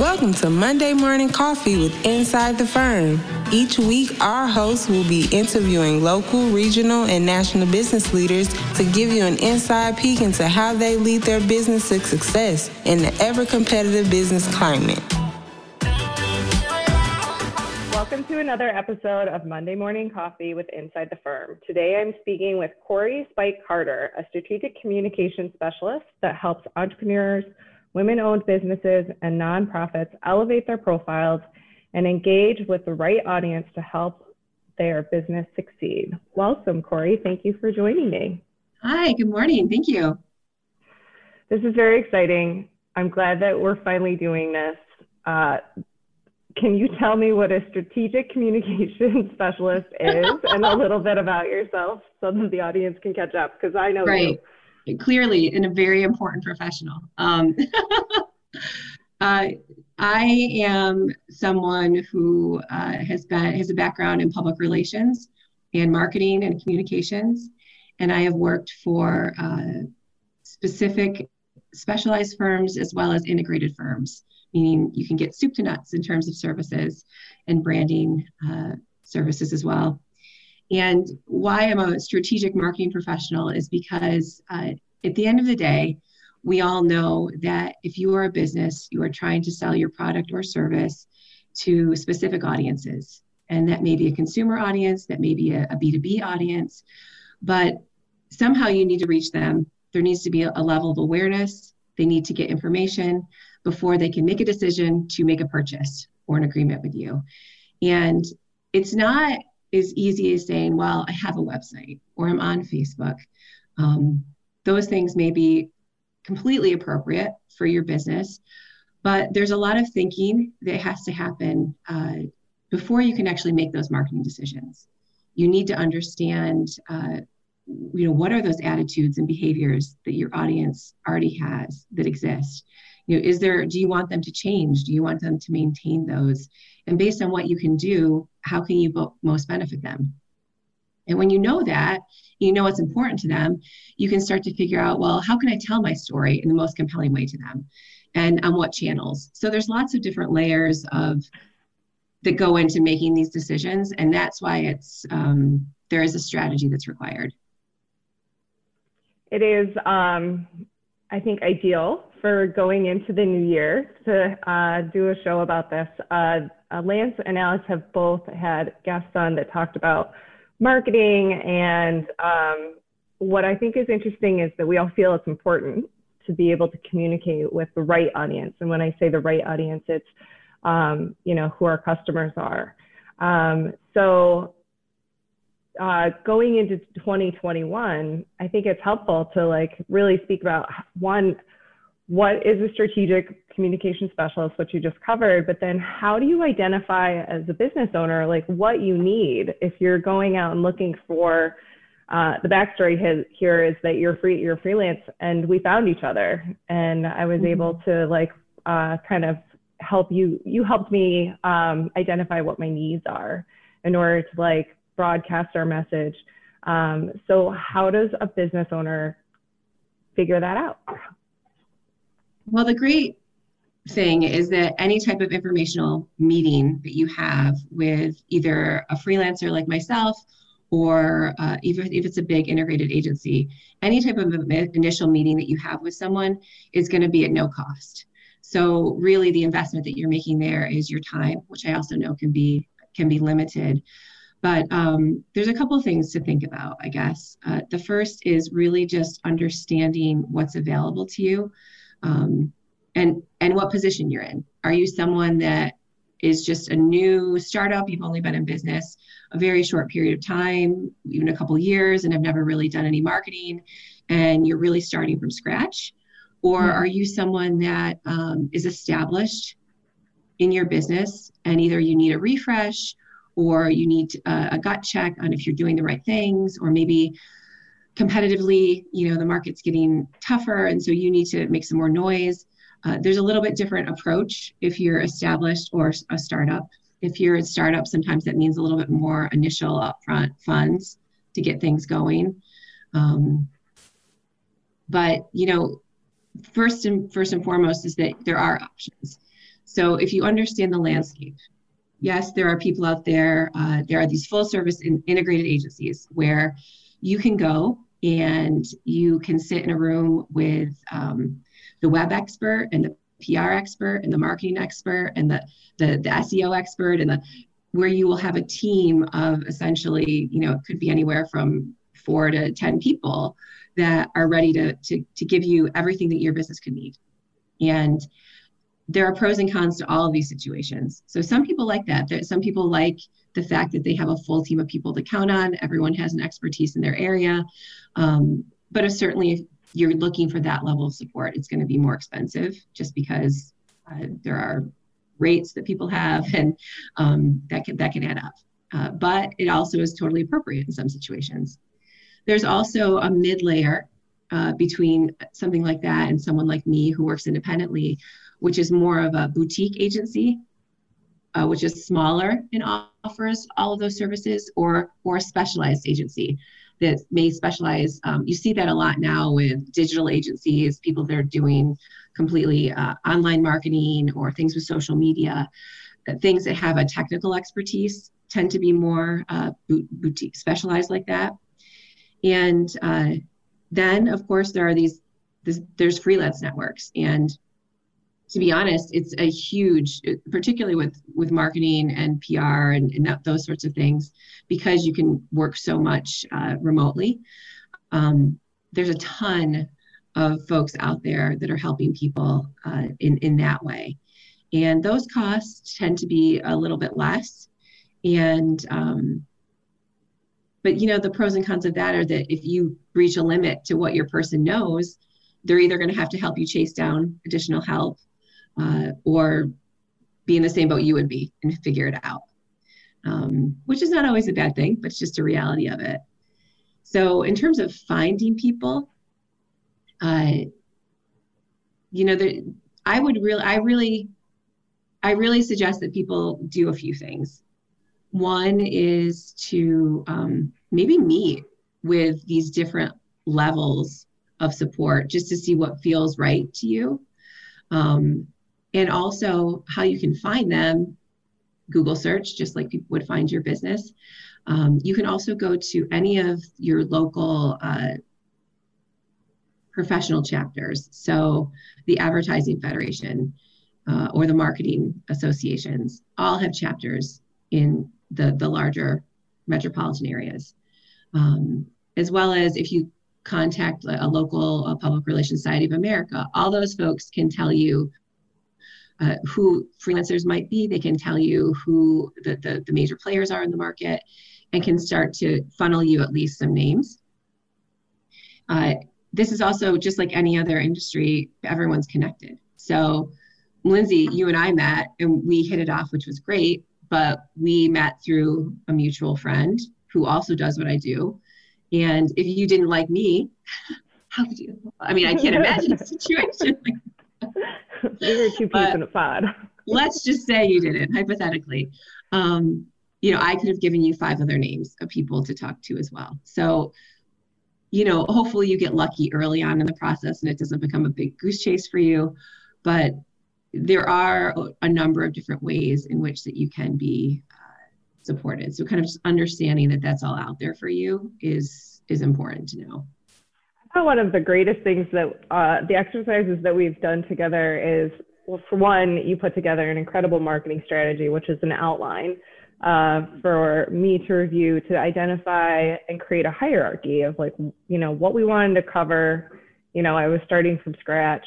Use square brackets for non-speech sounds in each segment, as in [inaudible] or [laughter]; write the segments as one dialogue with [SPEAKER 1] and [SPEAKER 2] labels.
[SPEAKER 1] Welcome to Monday Morning Coffee with Inside the Firm. Each week, our hosts will be interviewing local, regional, and national business leaders to give you an inside peek into how they lead their business to success in the ever competitive business climate.
[SPEAKER 2] Welcome to another episode of Monday Morning Coffee with Inside the Firm. Today I'm speaking with Corey Spike Carter, a strategic communication specialist that helps entrepreneurs women owned businesses, and nonprofits elevate their profiles and engage with the right audience to help their business succeed. Welcome, Corey. Thank you for joining me.
[SPEAKER 3] Hi, good morning. Thank you.
[SPEAKER 2] This is very exciting. I'm glad that we're finally doing this. Uh, can you tell me what a strategic communication [laughs] specialist is and a little bit about yourself so that the audience can catch up? Because I know
[SPEAKER 3] right.
[SPEAKER 2] you
[SPEAKER 3] clearly in a very important professional. Um, [laughs] uh, I am someone who uh, has been has a background in public relations and marketing and communications, and I have worked for uh, specific specialized firms as well as integrated firms, meaning you can get soup to nuts in terms of services and branding uh, services as well. And why I'm a strategic marketing professional is because uh, at the end of the day, we all know that if you are a business, you are trying to sell your product or service to specific audiences. And that may be a consumer audience, that may be a a B2B audience, but somehow you need to reach them. There needs to be a, a level of awareness. They need to get information before they can make a decision to make a purchase or an agreement with you. And it's not as easy as saying, well, I have a website or I'm on Facebook. Um, those things may be completely appropriate for your business, but there's a lot of thinking that has to happen uh, before you can actually make those marketing decisions. You need to understand, uh, you know, what are those attitudes and behaviors that your audience already has that exist. You know, is there? Do you want them to change? Do you want them to maintain those? And based on what you can do, how can you most benefit them? And when you know that, you know what's important to them, you can start to figure out, well, how can I tell my story in the most compelling way to them? And on what channels? So there's lots of different layers of that go into making these decisions. And that's why it's um, there is a strategy that's required.
[SPEAKER 2] It is, um, I think, ideal for going into the new year to uh, do a show about this. Uh, uh, Lance and Alex have both had guests on that talked about marketing. And um, what I think is interesting is that we all feel it's important to be able to communicate with the right audience. And when I say the right audience, it's um, you know who our customers are. Um, so uh, going into 2021, I think it's helpful to like really speak about one, what is a strategic communication specialist, which you just covered, but then how do you identify as a business owner, like what you need if you're going out and looking for, uh, the backstory has, here is that you're free, you're freelance and we found each other and I was mm-hmm. able to like, uh, kind of help you, you helped me, um, identify what my needs are in order to like broadcast our message. Um, so how does a business owner figure that out?
[SPEAKER 3] Well, the great thing is that any type of informational meeting that you have with either a freelancer like myself or uh, even if it's a big integrated agency, any type of initial meeting that you have with someone is going to be at no cost. So really, the investment that you're making there is your time, which I also know can be can be limited. But um, there's a couple things to think about, I guess. Uh, the first is really just understanding what's available to you. Um, and and what position you're in. Are you someone that is just a new startup? You've only been in business a very short period of time, even a couple years, and have never really done any marketing, and you're really starting from scratch? Or mm-hmm. are you someone that um, is established in your business and either you need a refresh or you need a, a gut check on if you're doing the right things, or maybe competitively, you know, the market's getting tougher, and so you need to make some more noise uh, there's a little bit different approach if you're established or a startup. If you're a startup, sometimes that means a little bit more initial upfront funds to get things going. Um, but you know, first and first and foremost is that there are options. So if you understand the landscape, yes, there are people out there, uh, there are these full service in integrated agencies where you can go and you can sit in a room with um, the web expert and the PR expert and the marketing expert and the, the, the SEO expert and the where you will have a team of essentially, you know, it could be anywhere from four to 10 people that are ready to, to, to give you everything that your business could need. And there are pros and cons to all of these situations. So some people like that. Some people like the fact that they have a full team of people to count on. Everyone has an expertise in their area. Um, but certainly, if you're looking for that level of support, it's going to be more expensive just because uh, there are rates that people have, [laughs] and um, that can that can add up. Uh, but it also is totally appropriate in some situations. There's also a mid layer uh, between something like that and someone like me who works independently which is more of a boutique agency, uh, which is smaller and offers all of those services, or or a specialized agency that may specialize. Um, you see that a lot now with digital agencies, people that are doing completely uh, online marketing or things with social media, uh, things that have a technical expertise tend to be more uh, boutique specialized like that. And uh, then, of course, there are these. This, there's freelance networks, and to be honest, it's a huge, particularly with with marketing and PR and, and that, those sorts of things, because you can work so much uh, remotely. Um, there's a ton of folks out there that are helping people uh, in in that way, and those costs tend to be a little bit less. And um, but you know the pros and cons of that are that if you reach a limit to what your person knows, they're either going to have to help you chase down additional help uh, or be in the same boat you would be and figure it out, um, which is not always a bad thing, but it's just a reality of it. So, in terms of finding people, uh, you know, the, I would really, I really, I really suggest that people do a few things. One is to um, maybe meet with these different levels of support just to see what feels right to you. Um, and also how you can find them google search just like people would find your business. Um, you can also go to any of your local uh, professional chapters. So the advertising federation uh, or the marketing associations all have chapters in the, the larger metropolitan areas. Um, as well as if you contact a local a public relations society of america all those folks can tell you uh, who freelancers might be. They can tell you who the, the, the major players are in the market and can start to funnel you at least some names. Uh, this is also just like any other industry, everyone's connected. So, Lindsay, you and I met and we hit it off, which was great, but we met through a mutual friend who also does what I do. And if you didn't like me, [laughs] how could you? I mean, I can't imagine a [laughs] situation like
[SPEAKER 2] we were two peas in a pod. [laughs]
[SPEAKER 3] let's just say you didn't, hypothetically. Um, you know, I could have given you five other names of people to talk to as well. So, you know, hopefully you get lucky early on in the process and it doesn't become a big goose chase for you. But there are a number of different ways in which that you can be uh, supported. So, kind of just understanding that that's all out there for you is is important to know
[SPEAKER 2] one of the greatest things that uh, the exercises that we've done together is well, for one, you put together an incredible marketing strategy, which is an outline uh, for me to review to identify and create a hierarchy of like, you know, what we wanted to cover. You know, I was starting from scratch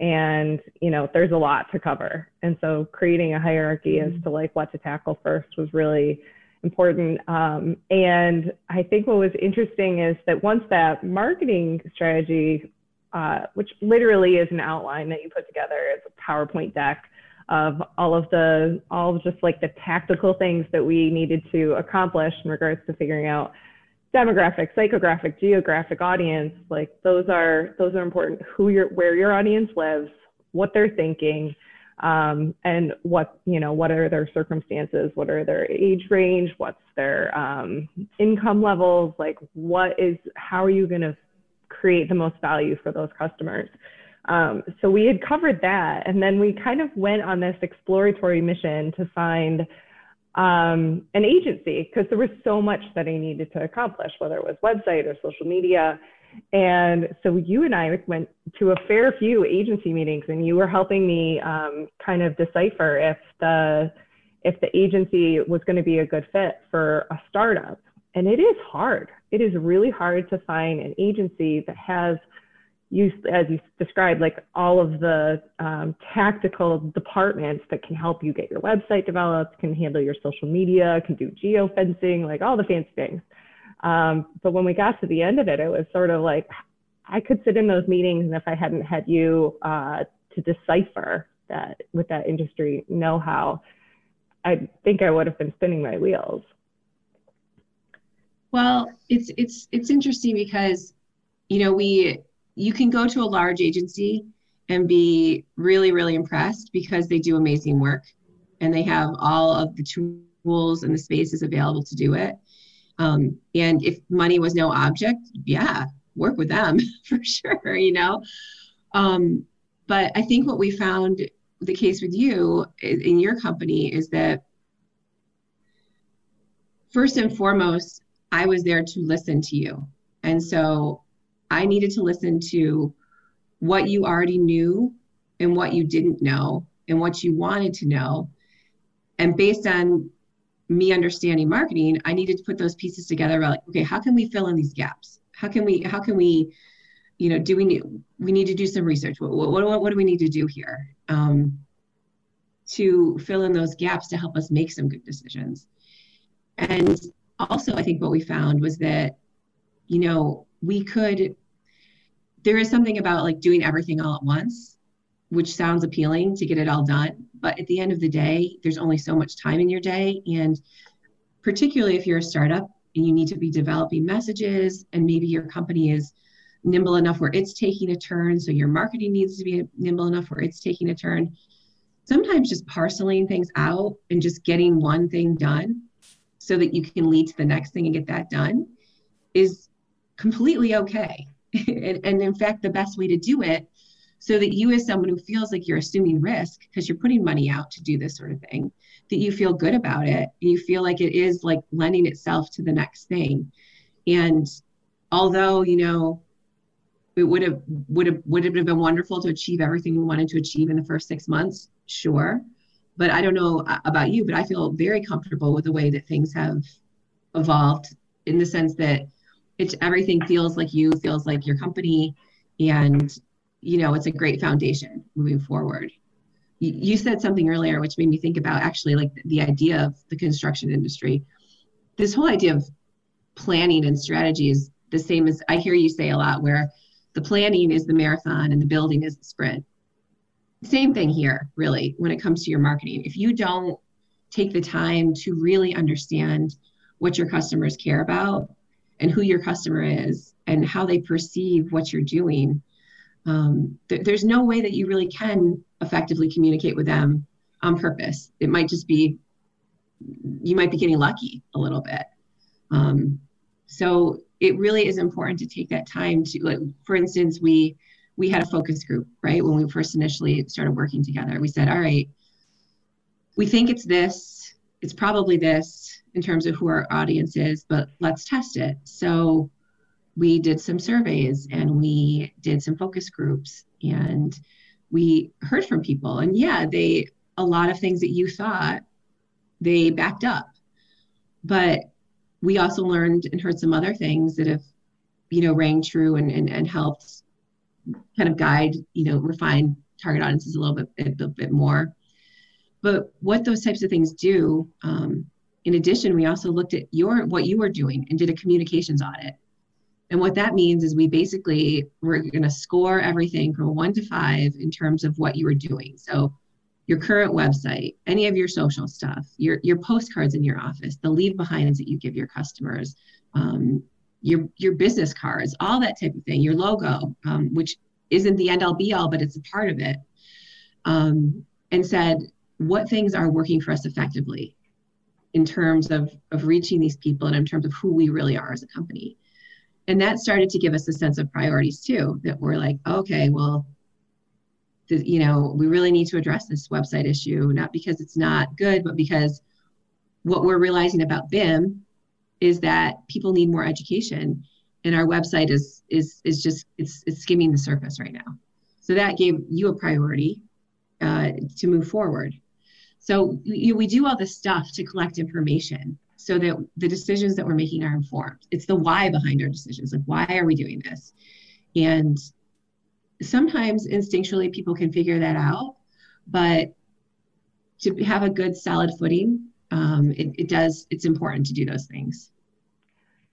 [SPEAKER 2] and, you know, there's a lot to cover. And so creating a hierarchy mm-hmm. as to like what to tackle first was really important. Um, and I think what was interesting is that once that marketing strategy, uh, which literally is an outline that you put together, it's a PowerPoint deck of all of the, all of just like the tactical things that we needed to accomplish in regards to figuring out demographic, psychographic, geographic audience. Like those are those are important. Who your where your audience lives, what they're thinking, um, and what you know what are their circumstances what are their age range what's their um, income levels like what is how are you going to create the most value for those customers Um, so we had covered that. And then we kind of went on this exploratory mission to find um, an agency because there was so much that I needed to accomplish, whether it was website or social media. And so you and I went to a fair few agency meetings, and you were helping me um, kind of decipher if the if the agency was going to be a good fit for a startup. And it is hard. It is really hard to find an agency that has you, as you described, like all of the um, tactical departments that can help you get your website developed, can handle your social media, can do geofencing, like all the fancy things. Um, but when we got to the end of it, it was sort of like I could sit in those meetings, and if I hadn't had you uh, to decipher that with that industry know-how, I think I would have been spinning my wheels.
[SPEAKER 3] Well, it's it's it's interesting because you know we you can go to a large agency and be really, really impressed because they do amazing work and they have all of the tools and the spaces available to do it. Um, and if money was no object, yeah, work with them [laughs] for sure, you know. Um, but I think what we found the case with you in your company is that first and foremost, I was there to listen to you. And so I needed to listen to what you already knew and what you didn't know and what you wanted to know. And based on me understanding marketing, I needed to put those pieces together. about Like, okay, how can we fill in these gaps? How can we, how can we, you know, do we need, we need to do some research. What, what, what, what do we need to do here um, to fill in those gaps to help us make some good decisions? And also, I think what we found was that, you know, we could there is something about like doing everything all at once, which sounds appealing to get it all done. But at the end of the day, there's only so much time in your day. And particularly if you're a startup and you need to be developing messages, and maybe your company is nimble enough where it's taking a turn, so your marketing needs to be nimble enough where it's taking a turn. Sometimes just parceling things out and just getting one thing done so that you can lead to the next thing and get that done is completely okay [laughs] and, and in fact, the best way to do it so that you, as someone who feels like you're assuming risk because you're putting money out to do this sort of thing, that you feel good about it and you feel like it is like lending itself to the next thing. And although, you know, it would have would have would have been wonderful to achieve everything we wanted to achieve in the first six months, sure. But I don't know uh, about you, but I feel very comfortable with the way that things have evolved in the sense that it's everything feels like you feels like your company and you know it's a great foundation moving forward. You, said something earlier which made me think about actually like the idea of the construction industry. This whole idea of planning and strategy is the same as i hear you say a lot where the planning is the marathon and the building is the sprint. Same thing here really when it comes to your marketing. If you don't take the time to really understand what your customers care about and who your customer is and how they perceive what you're doing, um, th- there's no way that you really can effectively communicate with them on purpose. It might just be, you might be getting lucky a little bit. Um, so it really is important to take that time to, like, for instance, we we had a focus group, right? When we first initially started working together, we said, all right, we think it's this, it's probably this, in terms of who our audience is, but let's test it. So we did some surveys and we did some focus groups and we heard from people. And yeah, they, a lot of things that you thought they backed up. But we also learned and heard some other things that have, you know, rang true and, and, and helped kind of guide, you know, refine target audiences a little bit, a little bit more. But what those types of things do, um, in addition, we also looked at your what you were doing and did a communications audit. And what that means is we basically we're going to score everything from one to five in terms of what you were doing. So your current website, any of your social stuff, your your postcards in your office, the leave behinds that you give your customers, um, your your business cards, all that type of thing, your logo, um, which isn't the end all be all, but it's a part of it. Um, and said what things are working for us effectively in terms of, of reaching these people and in terms of who we really are as a company. And that started to give us a sense of priorities too, that we're like, okay, well, the, you know, we really need to address this website issue, not because it's not good, but because what we're realizing about BIM is that people need more education and our website is is is just it's it's skimming the surface right now. So that gave you a priority uh, to move forward. So you we do all this stuff to collect information so that the decisions that we're making are informed. It's the why behind our decisions. Like why are we doing this? And sometimes instinctually people can figure that out but to have a good solid footing um, it, it does it's important to do those things.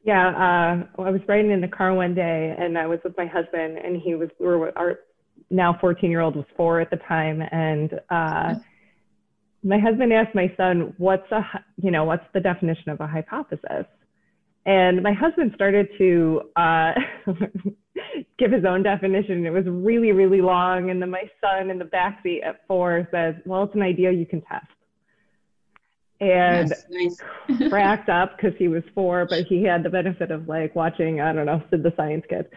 [SPEAKER 2] Yeah, uh, I was riding in the car one day, and I was with my husband, and he was we were our now 14 year old was four at the time, and uh, my husband asked my son, "What's a you know what's the definition of a hypothesis?" And my husband started to uh, [laughs] give his own definition. It was really really long, and then my son in the back seat at four says, "Well, it's an idea you can test." and yes, nice. [laughs] cracked up because he was four, but he had the benefit of like watching, I don't know, Sid the Science Kid.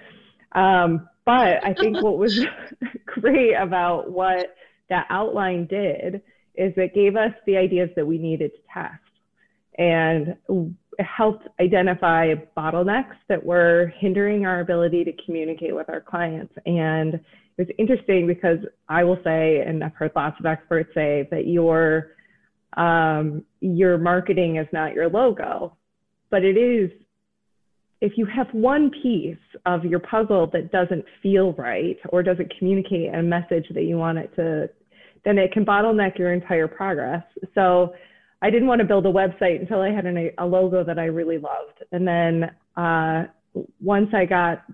[SPEAKER 2] Um, but I think what was [laughs] great about what that outline did is it gave us the ideas that we needed to test and helped identify bottlenecks that were hindering our ability to communicate with our clients. And it was interesting because I will say, and I've heard lots of experts say that your um, your marketing is not your logo, but it is. If you have one piece of your puzzle that doesn't feel right or doesn't communicate a message that you want it to, then it can bottleneck your entire progress. So I didn't want to build a website until I had an, a logo that I really loved. And then uh, once I got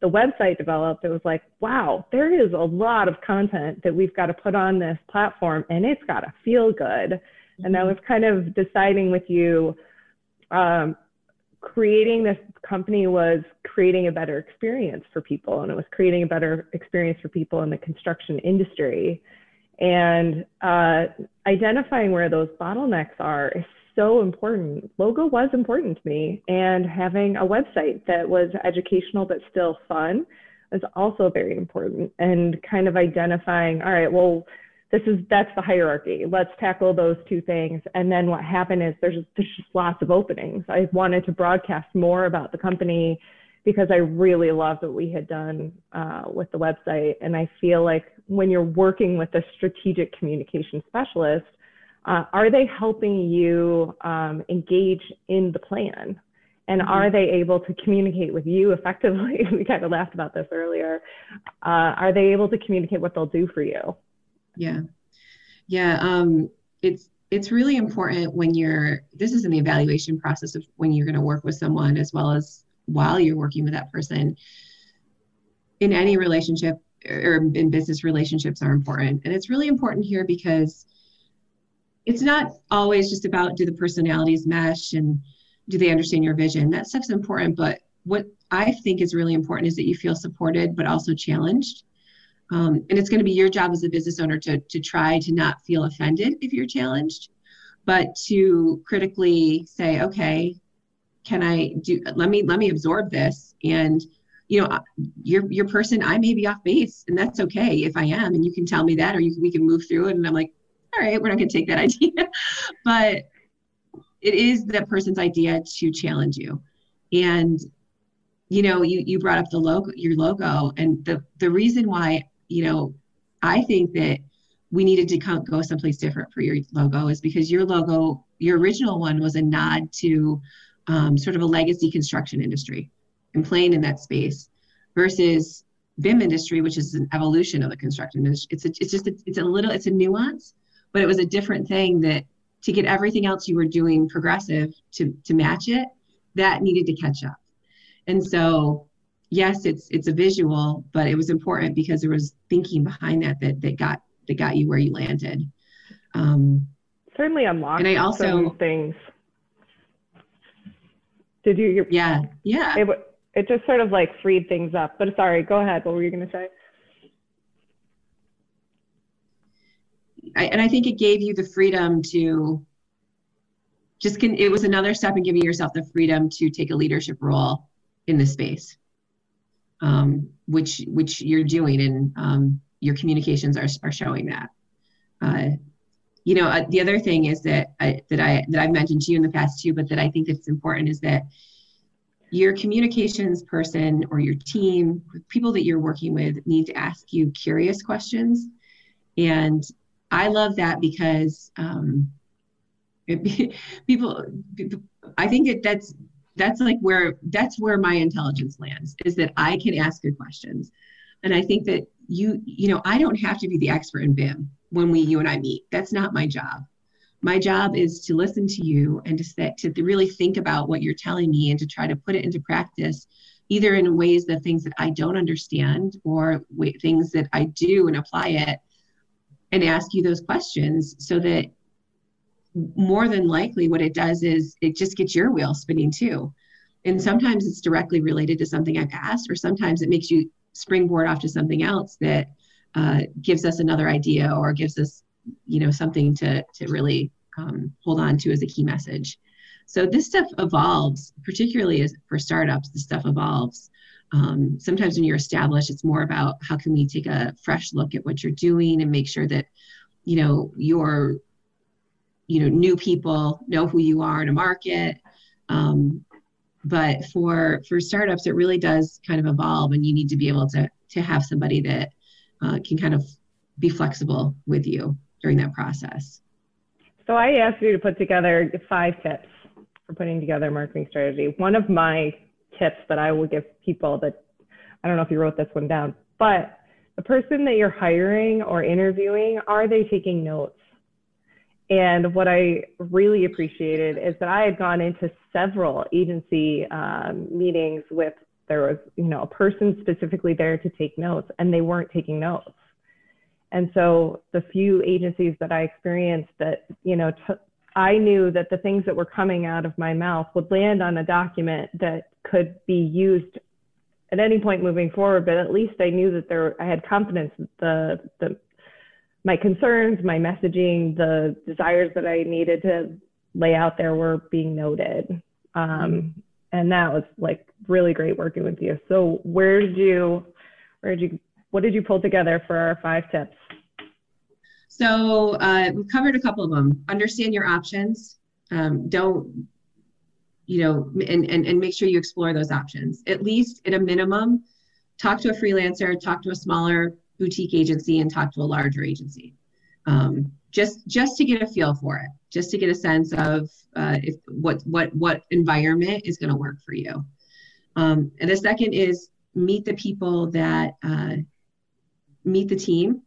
[SPEAKER 2] the website developed, it was like, wow, there is a lot of content that we've got to put on this platform and it's got to feel good. Mm-hmm. And I was kind of deciding with you, um, creating this company was creating a better experience for people and it was creating a better experience for people in the construction industry. And uh, identifying where those bottlenecks are is so important. Logo was important to me, and having a website that was educational but still fun is also very important. And kind of identifying, all right, well, this is that's the hierarchy. Let's tackle those two things. And then what happened is there's there's just lots of openings. I wanted to broadcast more about the company because I really loved what we had done uh, with the website. And I feel like when you're working with a strategic communication specialist, uh, are they helping you um, engage in the plan? And mm-hmm. are they able to communicate with you effectively? [laughs] we kind of laughed about this earlier. Uh, are they able to communicate what they'll do for you?
[SPEAKER 3] Yeah, yeah. Um, it's it's really important when you're. This is in the evaluation process of when you're going to work with someone, as well as while you're working with that person. In any relationship or in business relationships are important, and it's really important here because it's not always just about do the personalities mesh and do they understand your vision. That stuff's important, but what I think is really important is that you feel supported but also challenged. Um, and it's going to be your job as a business owner to, to try to not feel offended if you're challenged, but to critically say, okay, can I do, let me, let me absorb this. And, you know, your, your person, I may be off base and that's okay if I am, and you can tell me that, or you, we can move through it. And I'm like, all right, we're not going to take that [laughs] idea. but it is that person's idea to challenge you. And you know, you you brought up the logo, your logo, and the the reason why you know I think that we needed to come, go someplace different for your logo is because your logo, your original one, was a nod to um, sort of a legacy construction industry and playing in that space, versus BIM industry, which is an evolution of the construction industry. It's a, it's just a, it's a little it's a nuance, but it was a different thing that to get everything else you were doing progressive to to match it that needed to catch up. And so yes it's it's a visual but it was important because there was thinking behind that that that got that got you where you landed. Um
[SPEAKER 2] certainly unlocked and i also things did you
[SPEAKER 3] yeah yeah
[SPEAKER 2] it, it just sort of like freed things up but sorry go ahead what were you going to say
[SPEAKER 3] I, and I think it gave you the freedom to just can, it was another step in giving yourself the freedom to take a leadership role in the space, um, which which you're doing. And um, your communications are, are showing that. Uh, you know, uh, the other thing is that I, that I that I've mentioned to you in the past too, but that I think it's important is that your communications person or your team, people that you're working with, need to ask you curious questions, and I love that because um, it, [laughs] people, I think that that's that's like where that's where my intelligence lands is that I can ask good questions, and I think that you you know I don't have to be the expert in BIM when we you and I meet. That's not my job. My job is to listen to you and to set, to really think about what you're telling me and to try to put it into practice, either in ways that things that I don't understand or things that I do and apply it, and ask you those questions so that more than likely what it does is it just gets your wheel spinning too. And sometimes it's directly related to something I've asked, or sometimes it makes you springboard off to something else that uh, gives us another idea or gives us you know something to to really um, hold on to as a key message. So this stuff evolves particularly as for startups this stuff evolves. Um, sometimes when you're established it's more about how can we take a fresh look at what you're doing and make sure that you know your you know new people know who you are in a market. Um, but for for startups it really does kind of evolve and you need to be able to to have somebody that uh, can kind of be flexible with you during that process.
[SPEAKER 2] So I asked you to put together five tips for putting together a marketing strategy. One of my tips that I will give people that I don't know if you wrote this one down, but the person that you're hiring or interviewing, are they taking notes? And what I really appreciated is that I had gone into several agency um, meetings with there was, you know, a person specifically there to take notes and they weren't taking notes. And so the few agencies that I experienced that, you know, t- I knew that the things that were coming out of my mouth would land on a document that could be used at any point moving forward, but at least I knew that there I had confidence that the the my concerns, my messaging, the desires that I needed to lay out there were being noted. Um, and that was like really great working with you. So where did you, where did you, what did you pull together for our five tips?
[SPEAKER 3] So uh, we've covered a couple of them. Understand your options. Um, don't, you know, and, and, and make sure you explore those options. At least at a minimum, talk to a freelancer, talk to a smaller boutique agency, and talk to a larger agency. Um, just just to get a feel for it, just to get a sense of uh, if what what what environment is going to work for you. Um, and the second is meet the people that uh, meet the team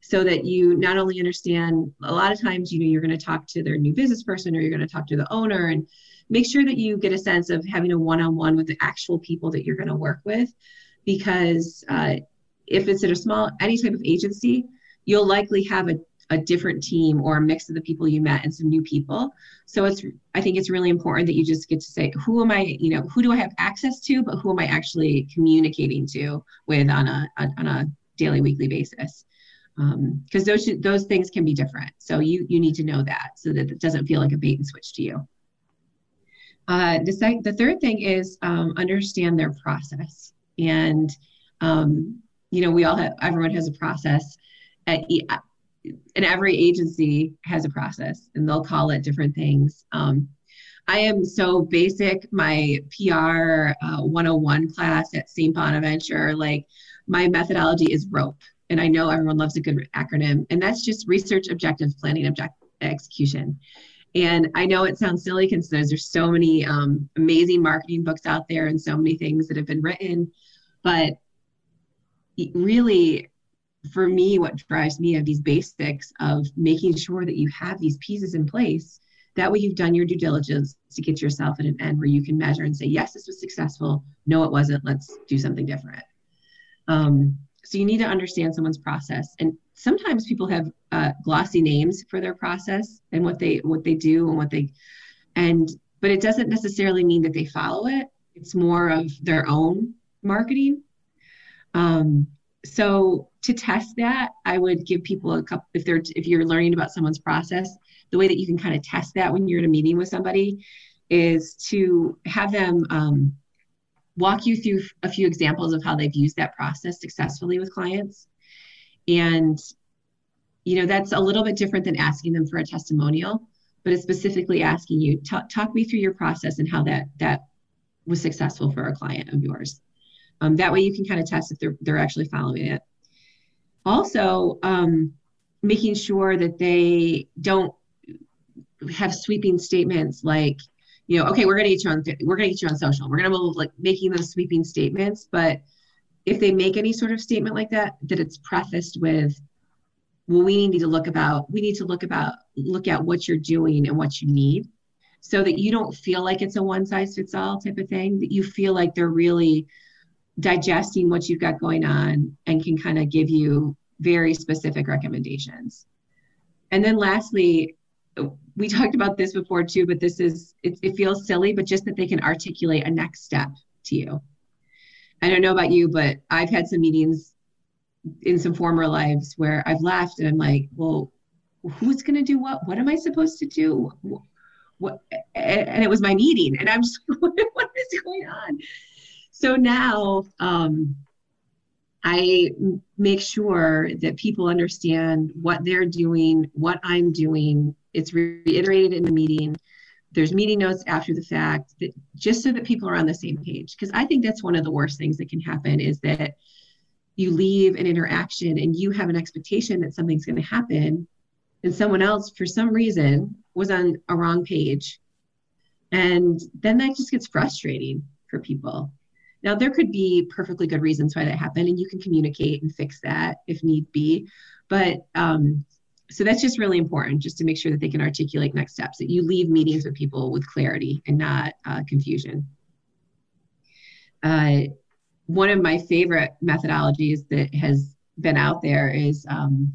[SPEAKER 3] so that you not only understand a lot of times you know you're going to talk to their new business person or you're going to talk to the owner and make sure that you get a sense of having a one-on-one with the actual people that you're going to work with because uh, if it's at a small any type of agency you'll likely have a a different team or a mix of the people you met and some new people. So it's I think it's really important that you just get to say who am I, you know, who do I have access to, but who am I actually communicating to with on a on a daily weekly basis. Because um, those those things can be different. So you you need to know that so that it doesn't feel like a bait and switch to you. Uh, the sec- the third thing is um, understand their process and um, you know we all have everyone has a process at, and every agency has a process and they'll call it different things. Um, I am so basic. My PR uh, 101 class at St. Bonaventure, like my methodology is ROPE. And I know everyone loves a good acronym, and that's just research, objectives, planning, object, execution. And I know it sounds silly because there's so many um, amazing marketing books out there and so many things that have been written, but really for me, what drives me are these basics of making sure that you have these pieces in place. That way, you've done your due diligence to get yourself at an end where you can measure and say, yes, this was successful. No, it wasn't. Let's do something different. Um, so you need to understand someone's process. And sometimes people have uh, glossy names for their process and what they what they do and what they and but it doesn't necessarily mean that they follow it. It's more of their own marketing. Um, so to test that, I would give people a couple if they're if you're learning about someone's process, the way that you can kind of test that when you're in a meeting with somebody is to have them um, walk you through a few examples of how they've used that process successfully with clients And, you know, that's a little bit different than asking them for a testimonial, but it's specifically asking you, talk me through your process and how that, that was successful for a client of yours. Um, that way you can kind of test if they're, they're actually following it. Also, um, making sure that they don't have sweeping statements like, you know, okay, we're gonna get you on we're gonna get you on social. We're gonna move like making those sweeping statements, but if they make any sort of statement like that, that it's prefaced with, well, we need to look about, we need to look about, look at what you're doing and what you need so that you don't feel like it's a one size fits all type of thing, that you feel like they're really digesting what you've got going on and can kind of give you very specific recommendations. And then lastly, we talked about this before too, but this is, it, it feels silly, but just that they can articulate a next step to you. I don't know about you, but I've had some meetings in some former lives where I've laughed and I'm like, well, who's going to do what? What am I supposed to do? What? And it was my meeting, and I'm just, [laughs] what is going on? So now, um, I make sure that people understand what they're doing, what I'm doing. It's reiterated in the meeting. There's meeting notes after the fact, that, just so that people are on the same page. Because I think that's one of the worst things that can happen is that you leave an interaction and you have an expectation that something's going to happen, and someone else, for some reason, was on a wrong page. And then that just gets frustrating for people. Now, there could be perfectly good reasons why that happened, and you can communicate and fix that if need be. But um, so that's just really important, just to make sure that they can articulate next steps, that you leave meetings with people with clarity and not uh, confusion. Uh, one of my favorite methodologies that has been out there is um,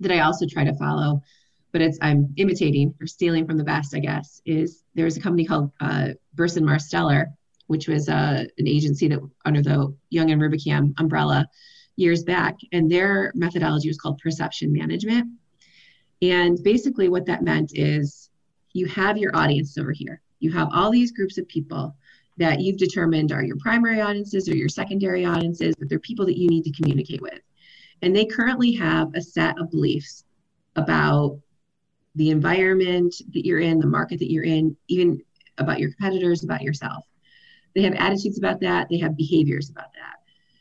[SPEAKER 3] that I also try to follow, but it's I'm imitating or stealing from the best, I guess. Is there's a company called uh, Burson Marsteller which was uh, an agency that under the Young and Rubicam umbrella years back, and their methodology was called perception management. And basically, what that meant is you have your audience over here. You have all these groups of people that you've determined are your primary audiences or your secondary audiences, but they're people that you need to communicate with. And they currently have a set of beliefs about the environment that you're in, the market that you're in, even about your competitors, about yourself. They have attitudes about that, they have behaviors about that.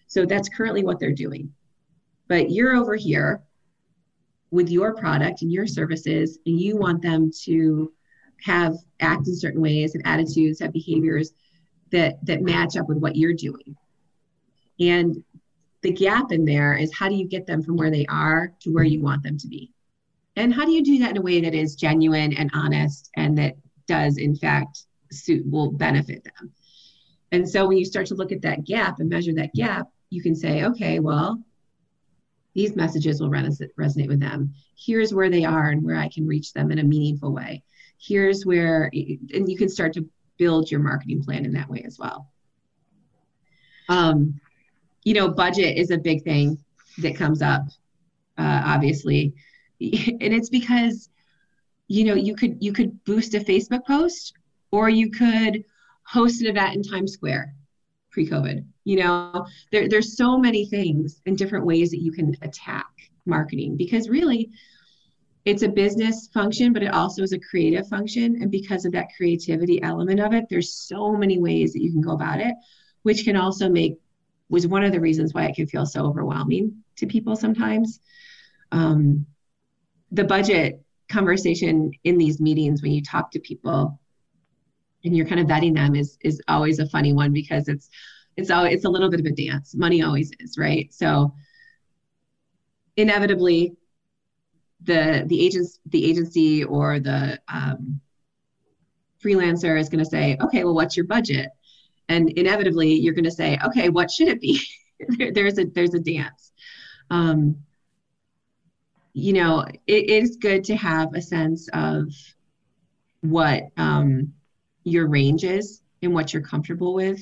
[SPEAKER 3] So that's currently what they're doing. But you're over here with your product and your services, and you want them to have act in certain ways, have attitudes, have behaviors that that match up with what you're doing. And the gap in there is how do you get them from where they are to where you want them to be? And how do you do that in a way that is genuine and honest and that does in fact suit will benefit them? And so when you start to look at that gap and measure that gap, you can say, okay, well, these messages will resonate with them. Here's where they are and where I can reach them in a meaningful way. Here's where, and you can start to build your marketing plan in that way as well. Um, you know, budget is a big thing that comes up, uh, obviously, [laughs] and it's because, you know, you could you could boost a Facebook post, or you could host an event in Times Square pre-COVID. You know, there, there's so many things and different ways that you can attack marketing because really it's a business function, but it also is a creative function. And because of that creativity element of it, there's so many ways that you can go about it, which can also make was one of the reasons why it can feel so overwhelming to people sometimes. Um, the budget conversation in these meetings when you talk to people and you're kind of vetting them is is always a funny one because it's it's always it's a little bit of a dance. Money always is, right? So inevitably the the agents the agency or the um, freelancer is going to say okay well what's your budget and inevitably you're going to say okay what should it be [laughs] there's a there's a dance um, you know it is good to have a sense of what um, your range is and what you're comfortable with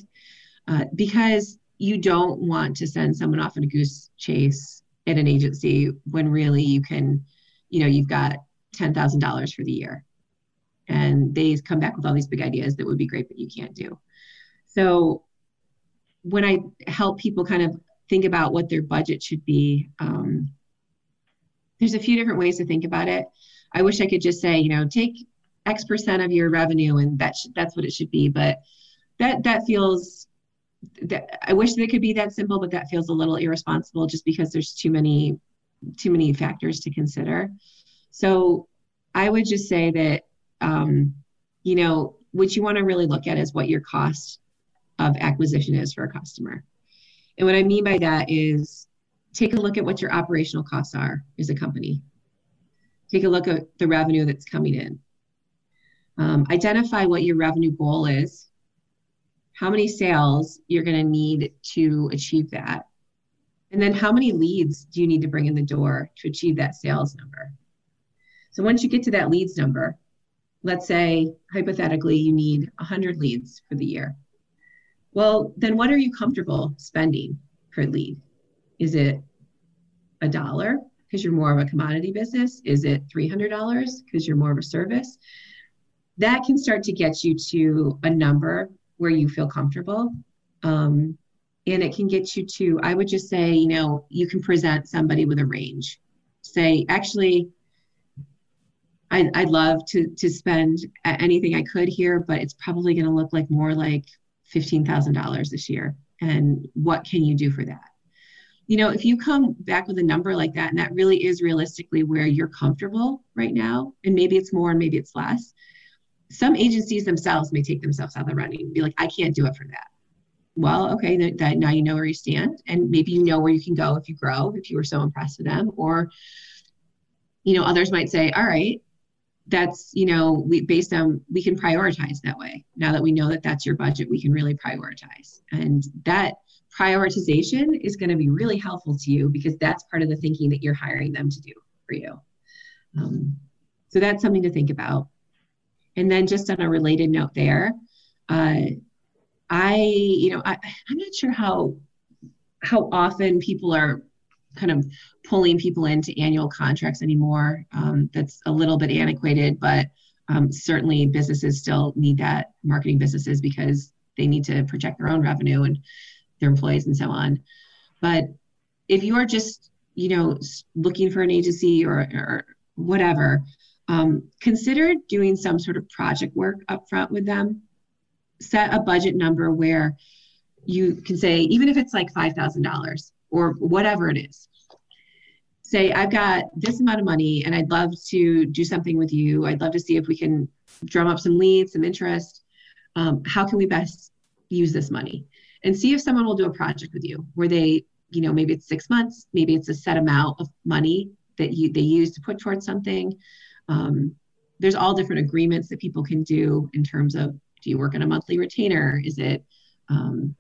[SPEAKER 3] uh, because you don't want to send someone off on a goose chase at an agency when really you can you know you've got $10000 for the year and they come back with all these big ideas that would be great but you can't do so when i help people kind of think about what their budget should be. Um, there's a few different ways to think about it. I wish I could just say, you know, take X percent of your revenue and that sh- that's what it should be. But that that feels that I wish that it could be that simple, but that feels a little irresponsible just because there's too many too many factors to consider. So I would just say that um, you know what you want to really look at is what your cost of acquisition is for a customer. And what I mean by that is take a look at what your operational costs are as a company. Take a look at the revenue that's coming in. Um, identify what your revenue goal is, how many sales you're going to need to achieve that, and then how many leads do you need to bring in the door to achieve that sales number. So once you get to that leads number, let's say hypothetically you need 100 leads for the year. Well, then what are you comfortable spending per lead? Is it a dollar because you're more of a commodity business? Is it $300 because you're more of a service? That can start to get you to a number where you feel comfortable. Um, and it can get you to, I would just say, you know, you can present somebody with a range. Say, actually, I, I'd love to, to spend anything I could here, but it's probably going to look like more like $15,000 this year. And what can you do for that? You know, if you come back with a number like that, and that really is realistically where you're comfortable right now, and maybe it's more and maybe it's less, some agencies themselves may take themselves out of the running be like, I can't do it for that. Well, okay, that, that now you know where you stand, and maybe you know where you can go if you grow, if you were so impressed with them, or you know, others might say, all right, that's you know we based on we can prioritize that way. Now that we know that that's your budget we can really prioritize. And that prioritization is going to be really helpful to you because that's part of the thinking that you're hiring them to do for you. Um, so that's something to think about and then just on a related note there uh, i you know I, i'm not sure how how often people are kind of pulling people into annual contracts anymore. Um, that's a little bit antiquated, but um, certainly businesses still need that, marketing businesses, because they need to project their own revenue and their employees and so on. But if you are just, you know, looking for an agency or, or whatever, um, consider doing some sort of project work upfront with them. Set a budget number where you can say, even if it's like $5,000, or whatever it is. Say, I've got this amount of money and I'd love to do something with you. I'd love to see if we can drum up some leads, some interest. Um, how can we best use this money? And see if someone will do a project with you where they, you know, maybe it's six months, maybe it's a set amount of money that you they use to put towards something. Um, there's all different agreements that people can do in terms of do you work on a monthly retainer? Is it um,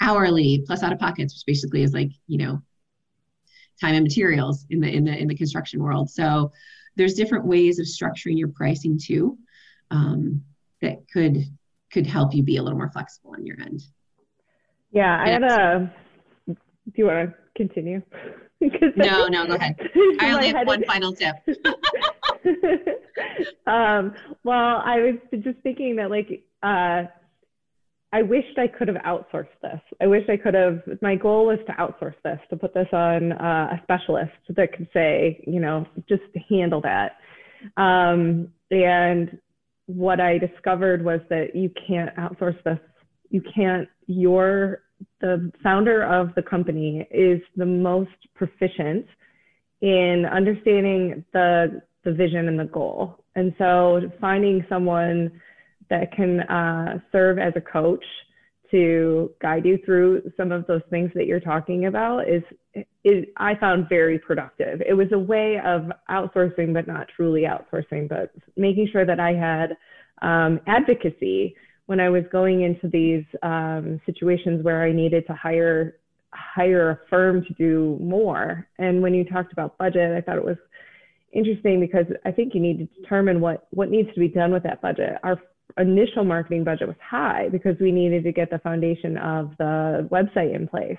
[SPEAKER 3] hourly plus out of pockets, which basically is like, you know, time and materials in the in the in the construction world. So there's different ways of structuring your pricing too um, that could could help you be a little more flexible on your end.
[SPEAKER 2] Yeah, I had a. Do you want to continue? [laughs]
[SPEAKER 3] no, no, go ahead. [laughs] I only have one final tip. [laughs] [laughs]
[SPEAKER 2] um, well, I was just thinking that like uh, I wished I could have outsourced this. I wish I could have. My goal was to outsource this, to put this on uh, a specialist that could say, you know, just handle that. Um, and what I discovered was that you can't outsource this. You can't. Your the founder of the company is the most proficient in understanding the the vision and the goal. And so finding someone that can uh, serve as a coach to guide you through some of those things that you're talking about is, is I found very productive. It was a way of outsourcing, but not truly outsourcing, but making sure that I had um, advocacy when I was going into these um, situations where I needed to hire hire a firm to do more. And when you talked about budget, I thought it was interesting because I think you need to determine what what needs to be done with that budget. Our initial marketing budget was high because we needed to get the foundation of the website in place.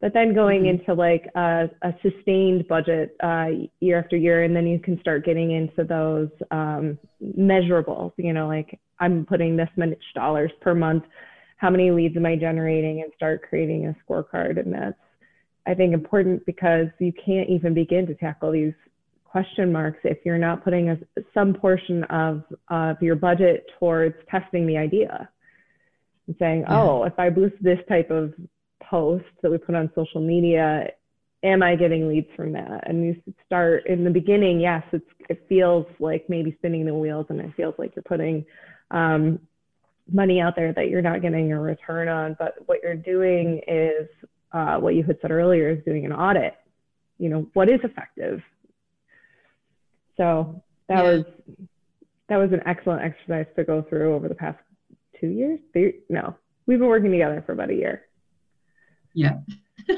[SPEAKER 2] But then going mm-hmm. into like a, a sustained budget uh, year after year, and then you can start getting into those um, measurables, you know, like I'm putting this much dollars per month how many leads am I generating and start creating a scorecard. And that's, I think, important because you can't even begin to tackle these question marks if you're not putting a, some portion of, of your budget towards testing the idea and saying, yeah. oh, if I boost this type of post that we put on social media, am I getting leads from that? And you start in the beginning, yes, it's, it feels like maybe spinning the wheels and it feels like you're putting um, money out there that you're not getting a return on. But what you're doing is uh, what you had said earlier is doing an audit. You know, what is effective? So that yeah. was that was an excellent exercise to go through over the past two years. Three, no, we've been working together for about a year.
[SPEAKER 3] Yeah. [laughs]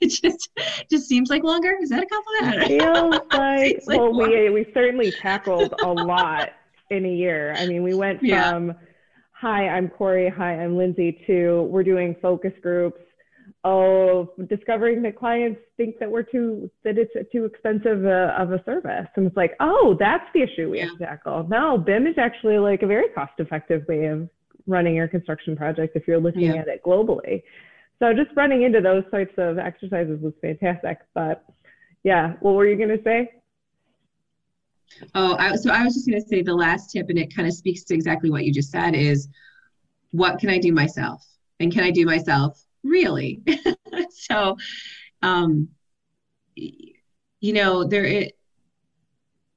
[SPEAKER 3] it just just seems like longer. Is that a compliment?
[SPEAKER 2] It feels [laughs] like, like well, we we certainly tackled a lot in a year. I mean, we went from yeah. hi, I'm Corey, hi, I'm Lindsay to we're doing focus groups of discovering that clients think that we're too that it's too expensive uh, of a service. And it's like oh that's the issue we yeah. have to tackle. No bim is actually like a very cost effective way of running your construction project if you're looking yeah. at it globally. So just running into those types of exercises was fantastic. But yeah what were you going to say?
[SPEAKER 3] Oh I, so i was just going to say the last tip and it kind of speaks to exactly what you just said is what can i do myself? And can i do myself really? [laughs] So um you know there it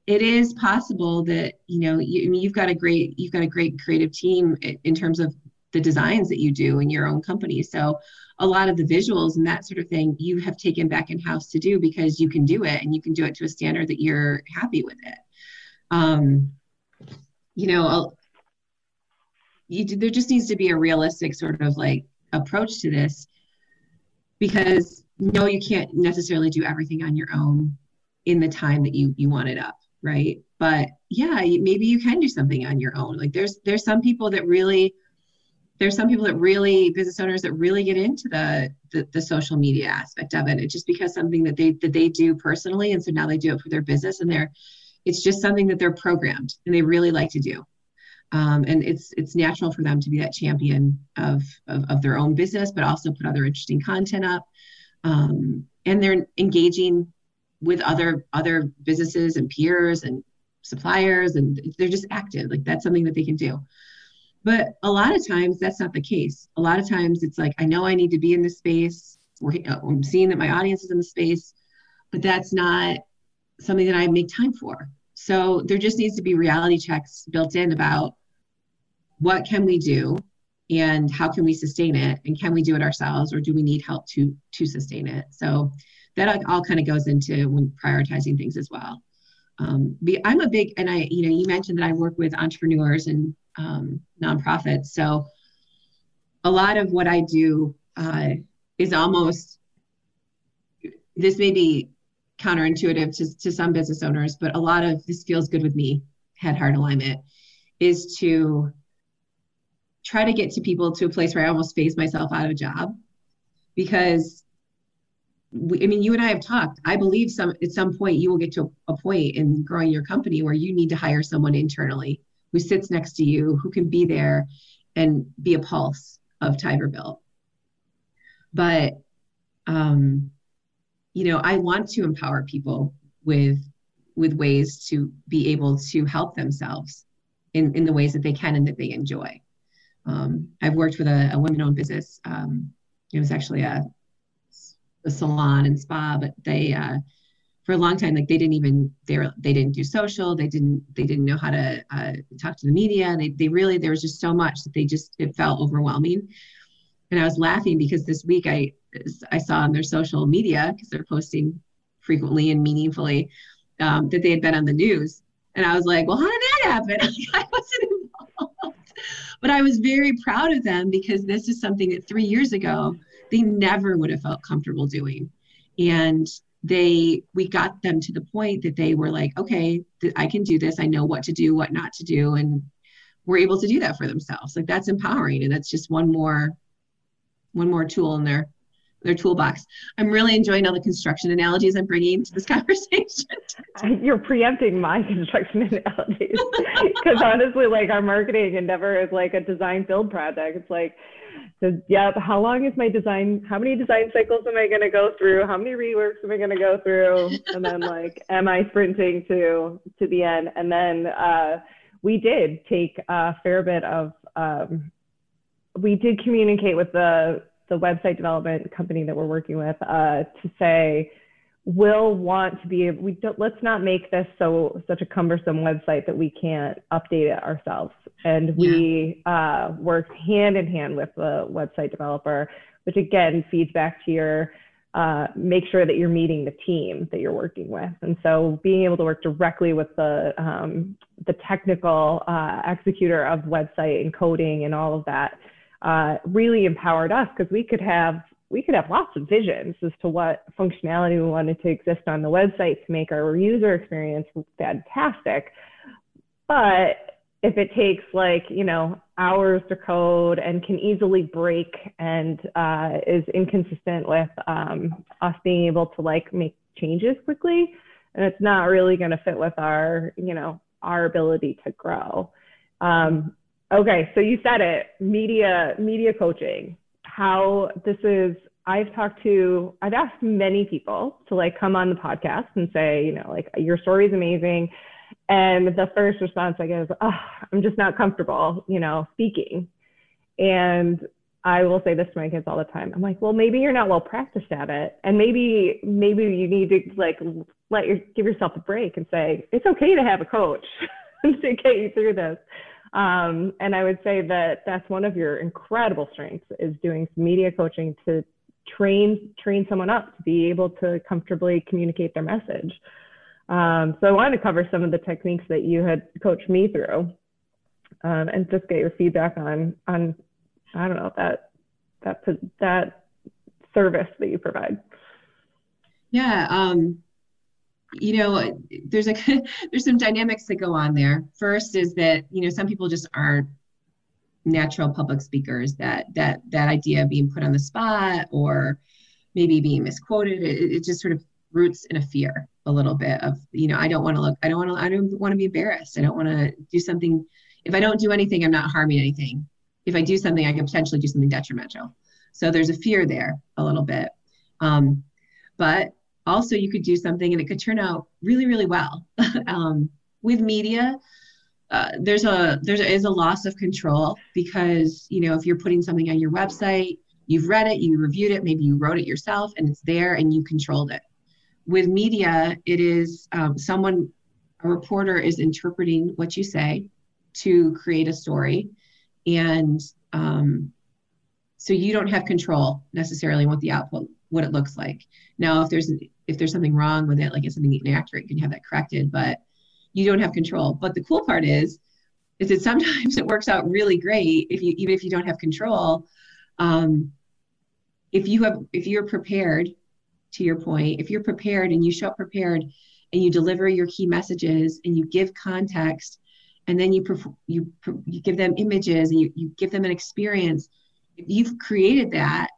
[SPEAKER 3] it is possible that you know you, I mean, you've got a great you've got a great creative team in terms of the designs that you do in your own company. So a lot of the visuals and that sort of thing you have taken back in house to do because you can do it and you can do it to a standard that you're happy with it. Um you know you, there just needs to be a realistic sort of like approach to this because no you can't necessarily do everything on your own in the time that you you want it up right? But yeah maybe you can do something on your own. Like there's there's some people that really there's some people that really business owners that really get into the, the the, social media aspect of it. It just becomes something that they that they do personally, and so now they do it for their business, and they're it's just something that they're programmed and they really like to do um, and it's it's natural for them to be that champion of, of, of their own business but also put other interesting content up. Um, and they're engaging with other other businesses and peers and suppliers and they're just active. Like that's something that they can do. But a lot of times that's not the case. A lot of times it's like i know i need to be in this space. Or i'm seeing that my audience is in the space but that's not something that i make time for. So there just needs to be reality checks built in about what can we do? And how can we sustain it? And can we do it ourselves or do we need help to to sustain it? So that all kind of goes into when prioritizing things as well. Um, i'm a big and i you know you mentioned that i work with entrepreneurs and um, nonprofits. So a lot of what i do uh, is almost this may be counterintuitive to, to some business owners but a lot of this feels good with me head heart alignment is to try to get to people to a place where I almost phase myself out of a job because we, I mean, you and I have talked. I believe some at some point you will get to a, point in growing your company where you need to hire someone internally who sits next to you, who can be there and be a pulse of Tiber Built. But um, you know, I want to empower people with with ways to be able to help themselves in, in the ways that they can and that they enjoy. Um, I've worked with a, a women-owned business. Um, it was actually a, a salon and spa, but they uh, for a long time like they didn't even they were they didn't do social. They didn't they didn't know how to uh, talk to the media. They they really there was just so much that they just it felt overwhelming. And I was laughing because this week I I saw on their social media because they're posting frequently and meaningfully um, that they had been on the news. And I was like, well, how did that happen? [laughs] I wasn't but I was very proud of them because this is something that three years ago they never would have felt comfortable doing. And they we got them to the point that they were like, okay, th- I can do this. I know what to do, what not to do, and we're able to do that for themselves. Like that's empowering, and that's just one more one more tool in their their toolbox. I'm really enjoying all the construction analogies I'm bringing to this [laughs] conversation. [laughs]
[SPEAKER 2] You're preempting my construction analogies [laughs] because honestly, like our marketing endeavor is like a design build project. It's like, so yeah, how long is my design? How many design cycles am I going to go through? How many reworks am I going to go through? And then like, am I sprinting to to the end? And then uh, we did take a fair bit of. Um, we did communicate with the the website development company that we're working with uh, to say we'll want to be we don't let's not make this so such a cumbersome website that we can't update it ourselves. And we uh, work hand in hand with the website developer which again feeds back to your uh, make sure that you're meeting the team that you're working with. And so being able to work directly with the um, the technical uh, executor of website and coding and all of that uh, really empowered us because we could have we could have lots of visions as to what functionality we wanted to exist on the website to make our user experience fantastic. But if it takes like you know hours to code and can easily break and uh, is inconsistent with um, us being able to like make changes quickly, and it's not really going to fit with our you know our ability to grow. Um, Okay, so you said it, media media coaching. How this is I've talked to I've asked many people to like come on the podcast and say, you know, like your story is amazing. And the first response I get is, oh, I'm just not comfortable, you know, speaking. And I will say this to my kids all the time. I'm like, well, maybe you're not well practiced at it, and maybe maybe you need to like let your give yourself a break and say it's okay to have a coach [laughs] to get you through this. Um, and I would say that that's one of your incredible strengths is doing media coaching to train train someone up to be able to comfortably communicate their message. Um, so I wanted to cover some of the techniques that you had coached me through, um, and just get your feedback on on I don't know that that that service that you provide.
[SPEAKER 3] Yeah, um, you know there's a [laughs] there's some dynamics that go on there. First is that you know some people just aren't natural public speakers that that that idea of being put on the spot or maybe being misquoted it, it just sort of roots in a fear a little bit of you know i don't want to look i don't want to i don't want to be embarrassed. I don't want to do something if i don't do anything i'm not harming anything. If i do something i can potentially do something detrimental. So there's a fear there a little bit. Um, but also you could do something and it could turn out really really well. [laughs] Um, with media uh, there's a there is a loss of control because you know if you're putting something on your website you've read it you reviewed it maybe you wrote it yourself and it's there and you controlled it. With media it is um, someone a reporter is interpreting what you say to create a story and um, so you don't have control necessarily what the output what it looks like. Now if there's if there's something wrong with it, like it's something inaccurate, you can have that corrected, but you don't have control. But the cool part is, is that sometimes [laughs] it works out really great if you even if you don't have control. Um, if you have if you're prepared, to your point, if you're prepared and you show up prepared and you deliver your key messages and you give context and then you you you give them images and you, you give them an experience if you've created that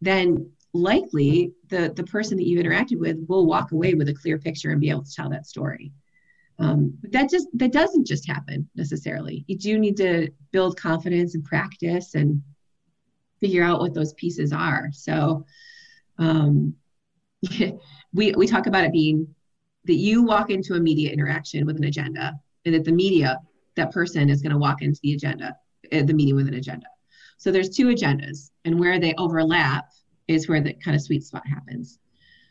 [SPEAKER 3] then likely the the person that you've interacted with will walk away with a clear picture and be able to tell that story. Um, but that just that doesn't just happen necessarily. You do need to build confidence and practice and figure out what those pieces are. So um, [laughs] we we talk about it being that you walk into a media interaction with an agenda and that the media that person is going to walk into the agenda uh, the meeting with an agenda. So there's two agendas and where they overlap is where the kind of sweet spot happens.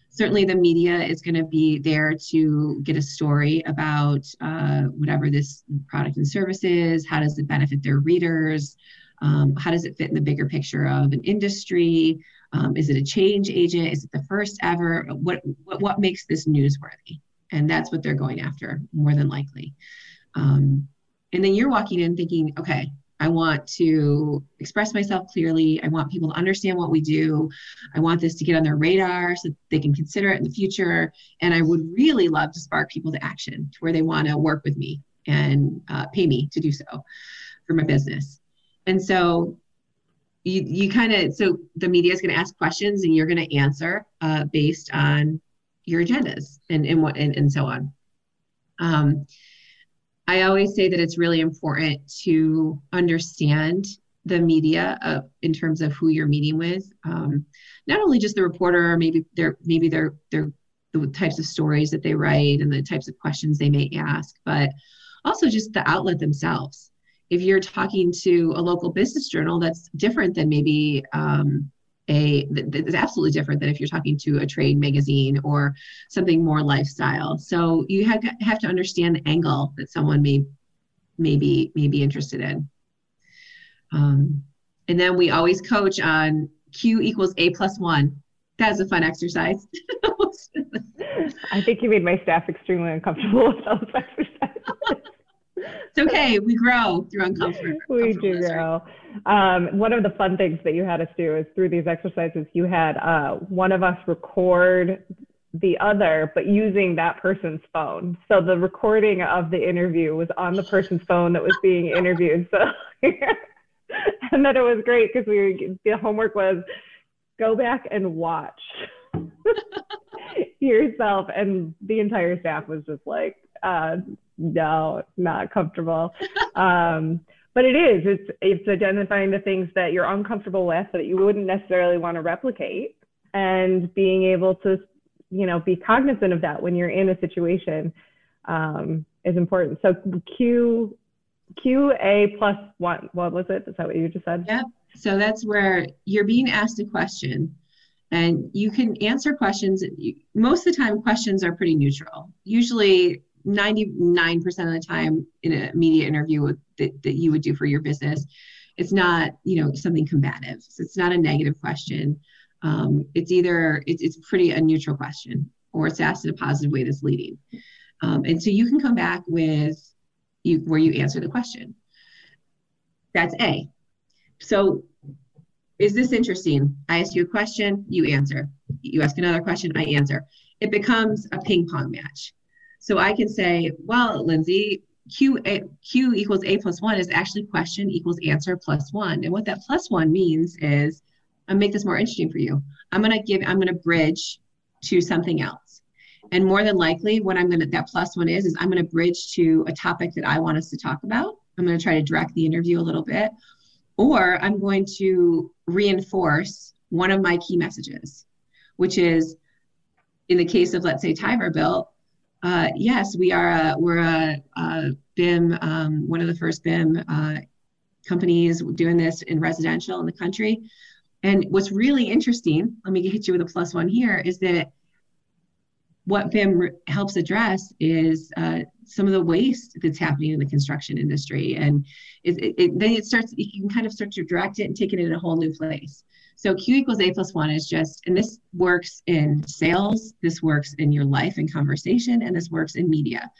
[SPEAKER 3] Certainly, the media is going to be there to get a story about uh, whatever this product and service is. How does it benefit their readers? Um, how does it fit in the bigger picture of an industry? Um, is it a change agent? Is it the first ever? What, what, what makes this newsworthy? And that's what they're going after, more than likely. Um, and then you're walking in thinking, okay, I want to express myself clearly. I want people to understand what we do. I want this to get on their radar so they can consider it in the future. And I would really love to spark people to action to where they want to work with me and uh, pay me to do so for my business. And so you you kind of so the media is going to ask questions and you're going to answer uh, based on your agendas and and what and, and so on. Um, I always say that it's really important to understand the media uh, in terms of who you're meeting with. Um, not only just the reporter, maybe they're maybe they're they're the types of stories that they write and the types of questions they may ask, but also just the outlet themselves. If you're talking to a local business journal, that's different than maybe um, a that's absolutely different than if you're talking to a trade magazine or something more lifestyle. So you have have to understand the angle that someone may maybe may be interested in. Um, and then we always coach on Q equals A plus one. That's a fun exercise. [laughs]
[SPEAKER 2] I think you made my staff extremely uncomfortable with those [laughs] exercises.
[SPEAKER 3] It's okay. We grow through uncomfort. [laughs]
[SPEAKER 2] we do grow. Um, one of the fun things that you had us do is through these exercises, you had uh, one of us record the other, but using that person's phone. So the recording of the interview was on the person's phone that was being interviewed. So, [laughs] and then it was great because we the homework was go back and watch [laughs] yourself, and the entire staff was just like, uh, no, not comfortable. Um, but it is. It's it's identifying the things that you're uncomfortable with that you wouldn't necessarily want to replicate, and being able to, you know, be cognizant of that when you're in a situation um, is important. So Q Q A plus one. What was it? Is that what you just said?
[SPEAKER 3] Yep. So that's where you're being asked a question and you can answer questions most of the time questions are pretty neutral usually 99% of the time in a media interview with, that, that you would do for your business it's not you know something combative. So it's not a negative question. Um, it's either it's, it's pretty a neutral question or it's asked in a positive way that's leading. Um, and so you can come back with you where you answer the question. That's a. So is this interesting? I ask you a question you answer. You ask another question i answer. It becomes a ping pong match so I can say, well, Lindsay, Q, a, Q equals A plus one is actually question equals answer plus one. And what that plus one means is, I'll make this more interesting for you. I'm going to give, I'm going to bridge to something else. And more than likely, what I'm going to, that plus one is, is I'm going to bridge to a topic that I want us to talk about. I'm going to try to direct the interview a little bit, or I'm going to reinforce one of my key messages, which is in the case of, let's say, Tiber Built, uh, yes, we are. A, we're a, a BIM, um, one of the first BIM uh, companies doing this in residential in the country. And what's really interesting, let me hit you with a plus one here, is that what BIM helps address is uh, some of the waste that's happening in the construction industry. And it, it, it, then it starts, you can kind of start to direct it and take it in a whole new place. So Q equals A plus one is just, and this works in sales, this works in your life and conversation, and this works in media.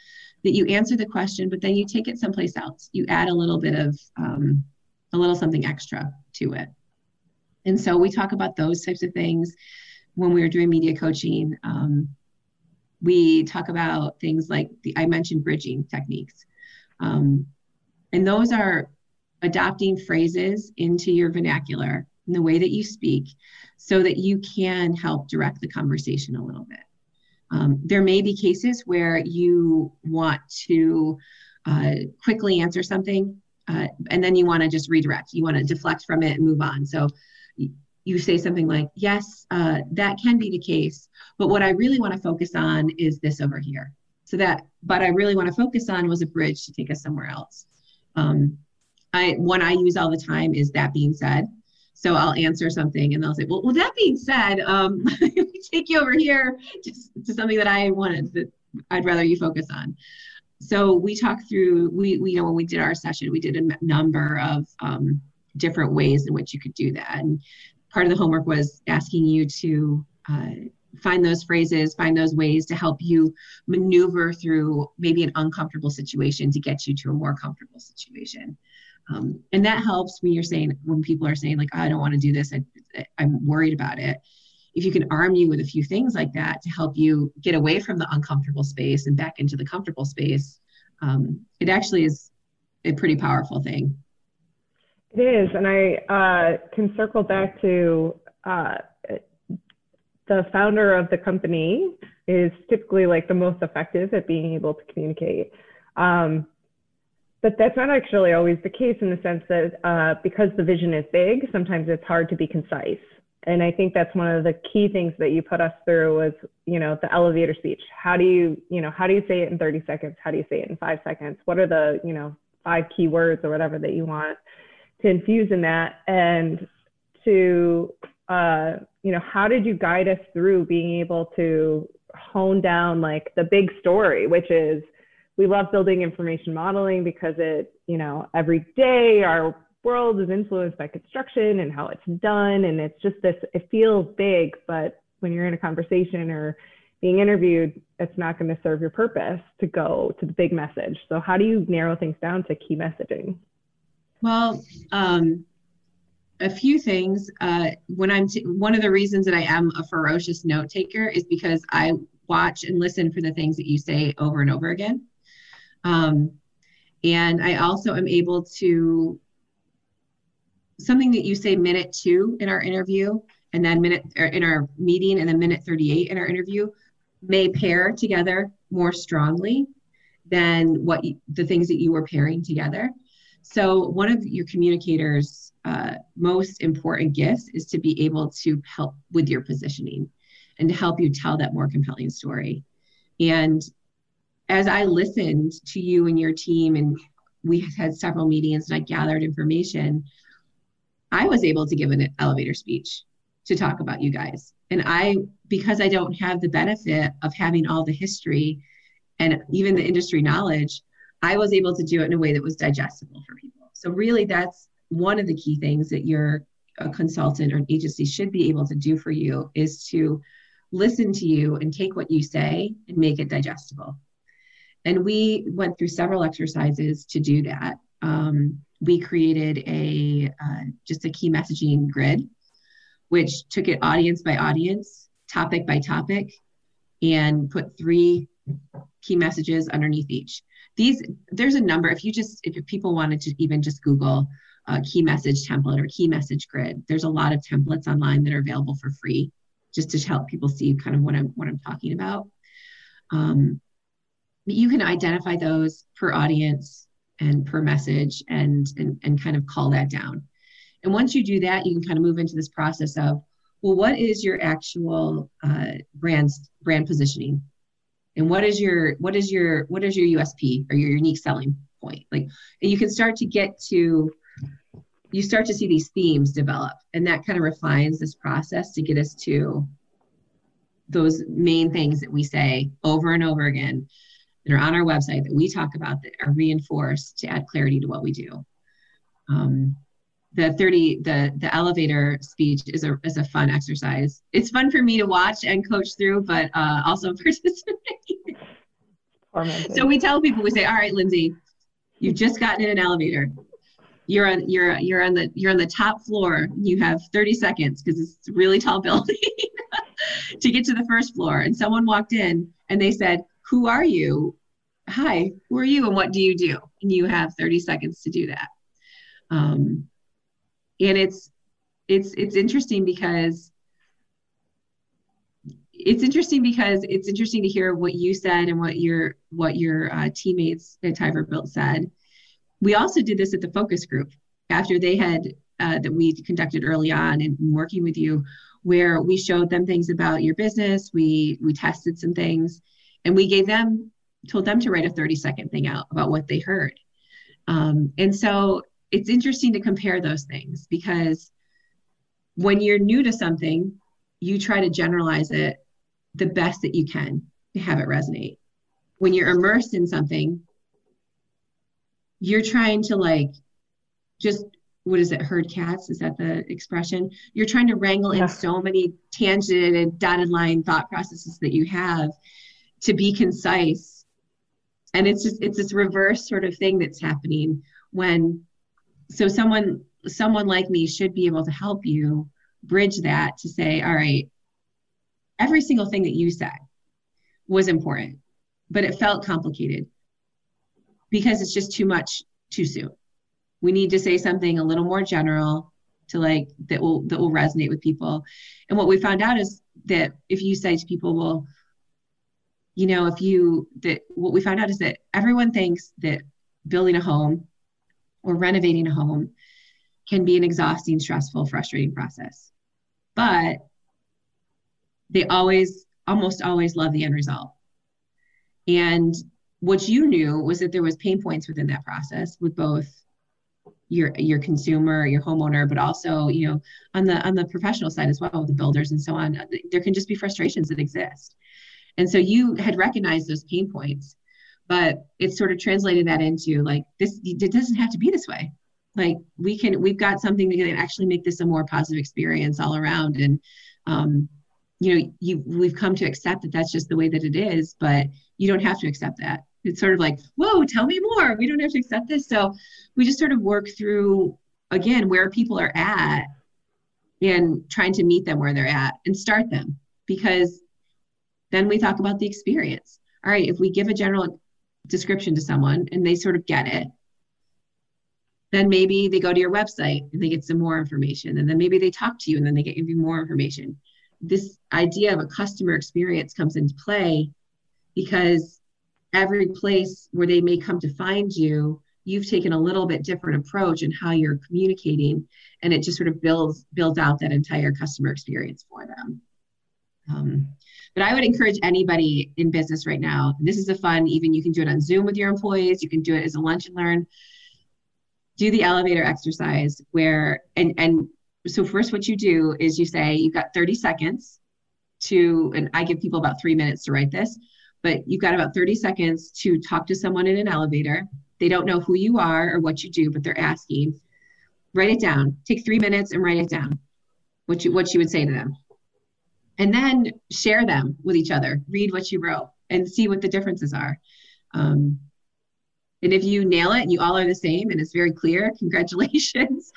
[SPEAKER 3] That you answer the question, but then you take it someplace else. You add a little bit of, um, a little something extra to it. And so we talk about those types of things when we were doing media coaching. Um, we talk about things like the, I mentioned bridging techniques. Um, and those are adopting phrases into your vernacular and the way that you speak so that you can help direct the conversation a little bit. Um, there may be cases where you want to uh, quickly answer something uh, and then you want to just redirect. You want to deflect from it and move on. So you say something like, Yes, uh, that can be the case. But what I really want to focus on is this over here. So that, but I really want to focus on was a bridge to take us somewhere else. Um, I, one I use all the time is that being said. So I'll answer something and they'll say, well, well that being said, um, [laughs] take you over here to, to something that I wanted that I'd rather you focus on. So we talked through, we, we you know, when we did our session, we did a number of um, different ways in which you could do that. And part of the homework was asking you to uh, find those phrases, find those ways to help you maneuver through maybe an uncomfortable situation to get you to a more comfortable situation. Um, and that helps when you're saying, when people are saying, like, oh, I don't want to do this, I, I'm worried about it. If you can arm you with a few things like that to help you get away from the uncomfortable space and back into the comfortable space, um, it actually is a pretty powerful thing.
[SPEAKER 2] It is, and I uh, can circle back to uh, the founder of the company is typically like the most effective at being able to communicate. Um, but that's not actually always the case in the sense that uh, because the vision is big, sometimes it's hard to be concise. And I think that's one of the key things that you put us through was, you know, the elevator speech. How do you, you know, how do you say it in 30 seconds? How do you say it in five seconds? What are the, you know, five key words or whatever that you want to infuse in that? And to, uh, you know, how did you guide us through being able to hone down like the big story, which is we love building information modeling because it, you know, every day our world is influenced by construction and how it's done. And it's just this, it feels big, but when you're in a conversation or being interviewed, it's not going to serve your purpose to go to the big message. So, how do you narrow things down to key messaging?
[SPEAKER 3] Well, um, a few things. Uh, when I'm t- one of the reasons that I am a ferocious note taker is because I watch and listen for the things that you say over and over again. Um, and I also am able to something that you say minute two in our interview, and then minute in our meeting, and then minute 38 in our interview may pair together more strongly than what you, the things that you were pairing together. So one of your communicators' uh, most important gifts is to be able to help with your positioning and to help you tell that more compelling story. And as I listened to you and your team, and we had several meetings and I gathered information, I was able to give an elevator speech to talk about you guys. And I, because I don't have the benefit of having all the history and even the industry knowledge, I was able to do it in a way that was digestible for people. So, really, that's one of the key things that your a consultant or an agency should be able to do for you is to listen to you and take what you say and make it digestible. And we went through several exercises to do that. Um, we created a uh, just a key messaging grid, which took it audience by audience, topic by topic, and put three key messages underneath each. These there's a number. If you just if people wanted to even just Google a key message template or key message grid, there's a lot of templates online that are available for free just to help people see kind of what I'm what I'm talking about. Um, you can identify those per audience and per message and, and and kind of call that down. And once you do that, you can kind of move into this process of, well, what is your actual uh, brand brand positioning, and what is your what is your what is your USP or your unique selling point? Like, and you can start to get to you start to see these themes develop and that kind of refines this process to get us to those main things that we say over and over again that are on our website that we talk about that are reinforced to add clarity to what we do. Um, the 30 the the elevator speech is a is a fun exercise. It's fun for me to watch and coach through but uh, also [laughs] participate. So we tell people we say all right lindsay you've just gotten in an elevator. You're on you're you're on the you're on the top floor. You have 30 seconds because it's a really tall [laughs] building to get to the first floor. And someone walked in and they said who are you? Hi who are you and what do you do? And you have 30 seconds to do that. Um, and it's it's it's interesting because it's interesting because it's interesting to hear what you said and what your what your uh, teammates at Tiber Built said. We also did this at the focus group after they had uh, that we conducted early on and working with you where we showed them things about your business. We we tested some things and we gave them told them to write a 30 second thing out about what they heard. Um, and so it's interesting to compare those things because when you're new to something you try to generalize it the best that you can to have it resonate. When you're immersed in something you're trying to like just what is it herd cats? Is that the expression? You're trying to wrangle yeah. in so many tangent and dotted line thought processes that you have to be concise and it's just it's this reverse sort of thing that's happening when so someone someone like me should be able to help you bridge that to say all right every single thing that you said was important but it felt complicated because it's just too much too soon. We need to say something a little more general to like that will that will resonate with people. And what we found out is that if you say to people, well, you know, if you that what we found out is that everyone thinks that building a home or renovating a home can be an exhausting, stressful, frustrating process. But they always, almost always love the end result. And what you knew was that there was pain points within that process with both your your consumer, your homeowner, but also you know on the on the professional side as well the builders and so on. There can just be frustrations that exist, and so you had recognized those pain points, but it's sort of translated that into like this. It doesn't have to be this way. Like we can, we've got something to actually make this a more positive experience all around, and um, you know, you we've come to accept that that's just the way that it is, but you don't have to accept that. It's sort of like, whoa, tell me more. We don't have to accept this. So we just sort of work through again where people are at and trying to meet them where they're at and start them because then we talk about the experience. All right, if we give a general description to someone and they sort of get it, then maybe they go to your website and they get some more information. And then maybe they talk to you and then they get even more information this idea of a customer experience comes into play because every place where they may come to find you you've taken a little bit different approach in how you're communicating and it just sort of builds builds out that entire customer experience for them um, but i would encourage anybody in business right now this is a fun even you can do it on zoom with your employees you can do it as a lunch and learn. Do the elevator exercise where and and so first what you do is you say you've got 30 seconds to and i give people about three minutes to write this but you've got about 30 seconds to talk to someone in an elevator. They don't know who you are or what you do but they're asking. Write it down. Take three minutes and write it down. What you what you would say to them and then share them with each other read what you wrote and see what the differences are um, and if you nail it and you all are the same and it's very clear, [laughs] congratulations.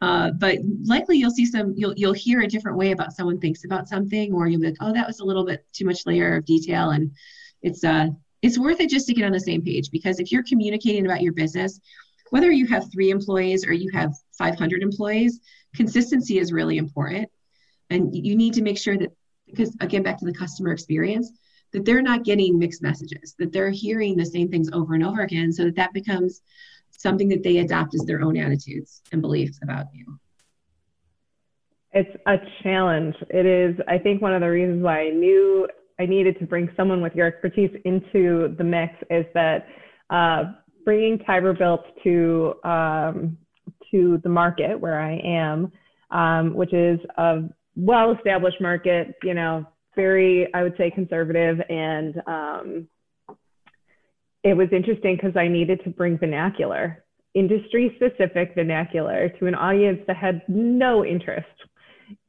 [SPEAKER 3] Uh, but likely you'll see some, you'll, you'll hear a different way about someone thinks about something, or you'll be like, oh, that was a little bit too much layer of detail. And it's, uh, it's worth it just to get on the same page because if you're communicating about your business, whether you have three employees or you have 500 employees, consistency is really important. And you need to make sure that, because again, back to the customer experience, that they're not getting mixed messages, that they're hearing the same things over and over again, so that that becomes something that they adopt as their own attitudes and beliefs about you.
[SPEAKER 2] It's a challenge. It is, I think, one of the reasons why I knew I needed to bring someone with your expertise into the mix is that uh, bringing Tiber Built to um, to the market where I am, um, which is a well-established market, you know, very, I would say, conservative. And um, it was interesting because I needed to bring vernacular, industry specific vernacular to an audience that had no interest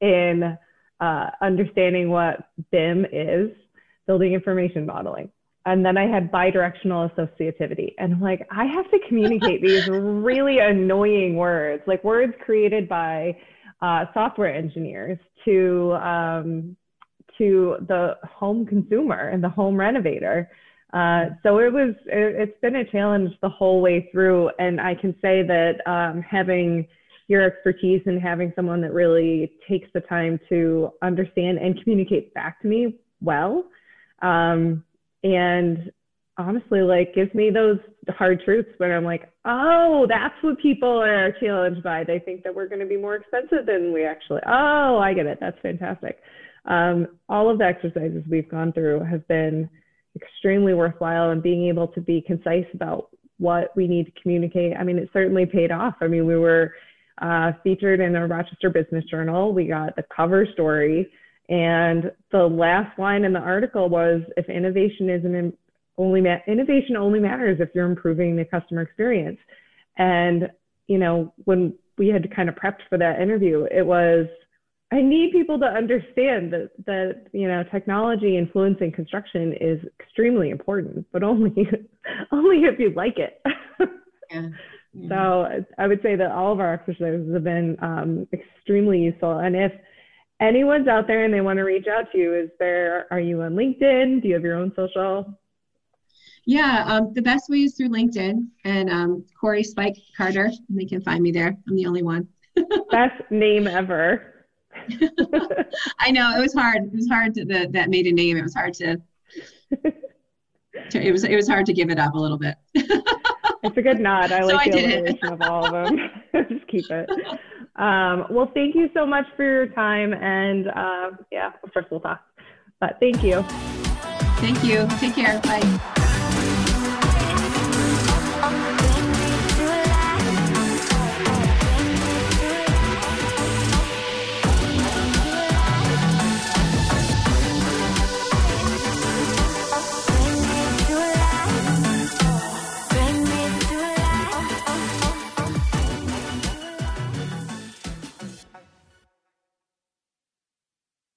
[SPEAKER 2] in uh, understanding what BIM is, building information modeling. And then I had bidirectional associativity. And I'm like, I have to communicate these [laughs] really annoying words, like words created by uh, software engineers to um, to the home consumer and the home renovator. Uh, so it was, it, has been a challenge the whole way through. And I can say that um, having your expertise and having someone that really takes the time to understand and communicate back to me well. Um, and honestly, like gives me those hard truths when I'm like, oh, that's what people are challenged by. They think that we're going to be more expensive than we actually. Oh, I get it. That's fantastic. Um, all of the exercises we've gone through have been extremely worthwhile and being able to be concise about what we need to communicate. I mean, it certainly paid off. I mean, we were uh, featured in the Rochester Business Journal. We got the cover story. And the last line in the article was if innovation isn't only ma- innovation only matters if you're improving the customer experience. And, you know, when we had kind of prepped for that interview, it was I need people to understand that that you know technology influencing construction is extremely important, but only [laughs] only if you like it. [laughs] yeah. So I would say that all of our exercises have been um, extremely useful. And if anyone's out there and they want to reach out to you, is there are you on LinkedIn? Do you have your own social?
[SPEAKER 3] Yeah, um, the best way is through LinkedIn and um, Corey Spike Carter. And they can find me there. I'm the only one. [laughs]
[SPEAKER 2] Best name ever.
[SPEAKER 3] I know it was hard. It was hard to the, that made a name. It was hard to, to. [laughs] It was it was hard to give it up a little bit. [laughs]
[SPEAKER 2] it's a good nod. I like so the alliteration of all of them. Just keep it. Um, well, thank you so much for your time, and uh, yeah, of course we'll talk. But thank you.
[SPEAKER 3] Thank you. Take care. Bye. Bye.